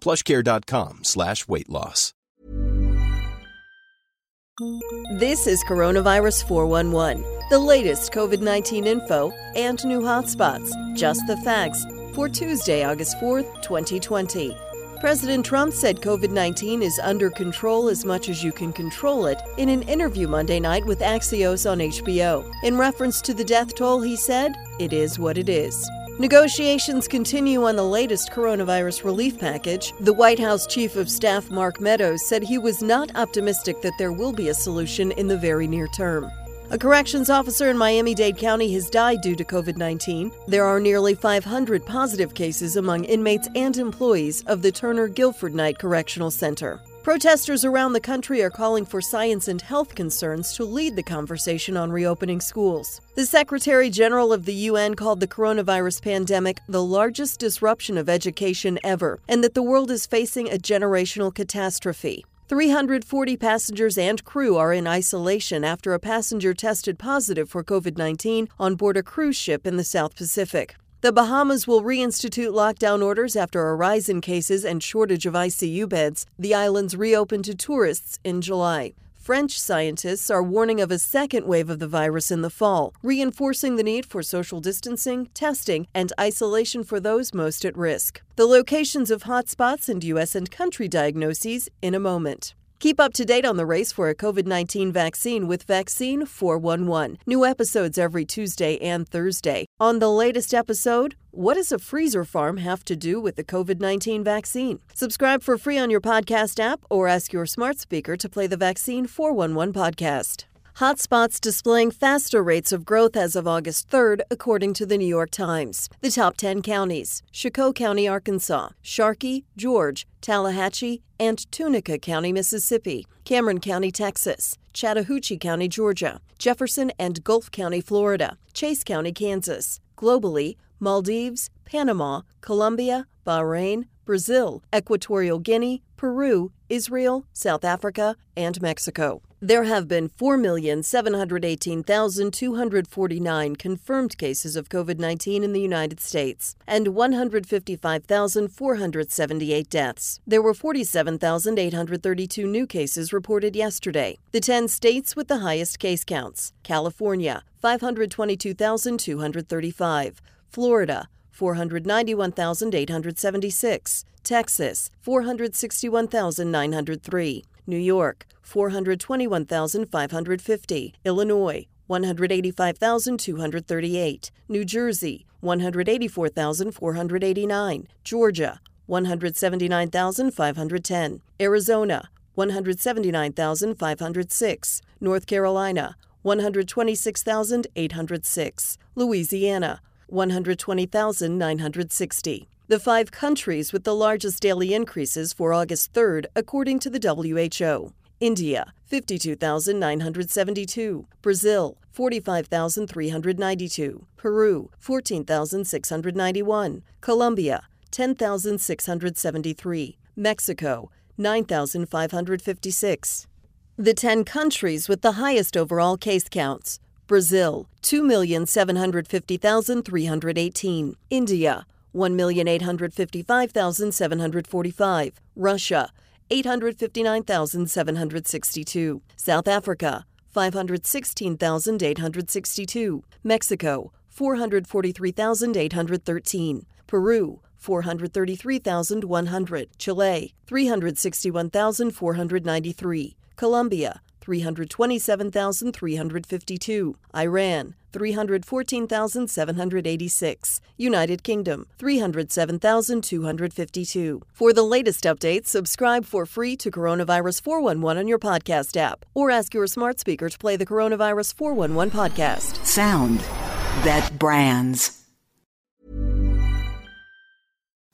plushcare.com slash weight loss. This is Coronavirus 411, the latest COVID 19 info and new hotspots. Just the facts for Tuesday, August 4th, 2020. President Trump said COVID 19 is under control as much as you can control it in an interview Monday night with Axios on HBO. In reference to the death toll, he said, It is what it is. Negotiations continue on the latest coronavirus relief package. The White House Chief of Staff Mark Meadows said he was not optimistic that there will be a solution in the very near term. A corrections officer in Miami Dade County has died due to COVID 19. There are nearly 500 positive cases among inmates and employees of the Turner Guilford Knight Correctional Center. Protesters around the country are calling for science and health concerns to lead the conversation on reopening schools. The Secretary General of the UN called the coronavirus pandemic the largest disruption of education ever, and that the world is facing a generational catastrophe. 340 passengers and crew are in isolation after a passenger tested positive for COVID 19 on board a cruise ship in the South Pacific. The Bahamas will reinstitute lockdown orders after a rise in cases and shortage of ICU beds. The islands reopen to tourists in July. French scientists are warning of a second wave of the virus in the fall, reinforcing the need for social distancing, testing, and isolation for those most at risk. The locations of hotspots and U.S. and country diagnoses in a moment. Keep up to date on the race for a COVID 19 vaccine with Vaccine 411. New episodes every Tuesday and Thursday. On the latest episode, what does a freezer farm have to do with the COVID 19 vaccine? Subscribe for free on your podcast app or ask your smart speaker to play the Vaccine 411 podcast. Hotspots displaying faster rates of growth as of August 3rd, according to the New York Times. The top 10 counties Chicot County, Arkansas, Sharkey, George, Tallahatchie, and Tunica County, Mississippi, Cameron County, Texas, Chattahoochee County, Georgia, Jefferson and Gulf County, Florida, Chase County, Kansas. Globally, Maldives, Panama, Colombia, Bahrain, Brazil, Equatorial Guinea, Peru, Israel, South Africa, and Mexico. There have been 4,718,249 confirmed cases of COVID 19 in the United States and 155,478 deaths. There were 47,832 new cases reported yesterday. The 10 states with the highest case counts California, 522,235, Florida, 491,876, Texas, 461,903, New York, 421,550, Illinois, 185,238, New Jersey, 184,489, Georgia, 179,510, Arizona, 179,506, North Carolina, 126,806, Louisiana, 120,960. The five countries with the largest daily increases for August 3rd, according to the WHO. India, 52,972. Brazil, 45,392. Peru, 14,691. Colombia, 10,673. Mexico, 9,556. The 10 countries with the highest overall case counts Brazil, 2,750,318. India, 1,855,745. Russia, 859,762. South Africa, 516,862. Mexico, 443,813. Peru, 433,100. Chile, 361,493. Colombia, 327,352. Iran, 314,786. United Kingdom, 307,252. For the latest updates, subscribe for free to Coronavirus 411 on your podcast app or ask your smart speaker to play the Coronavirus 411 podcast. Sound that brands.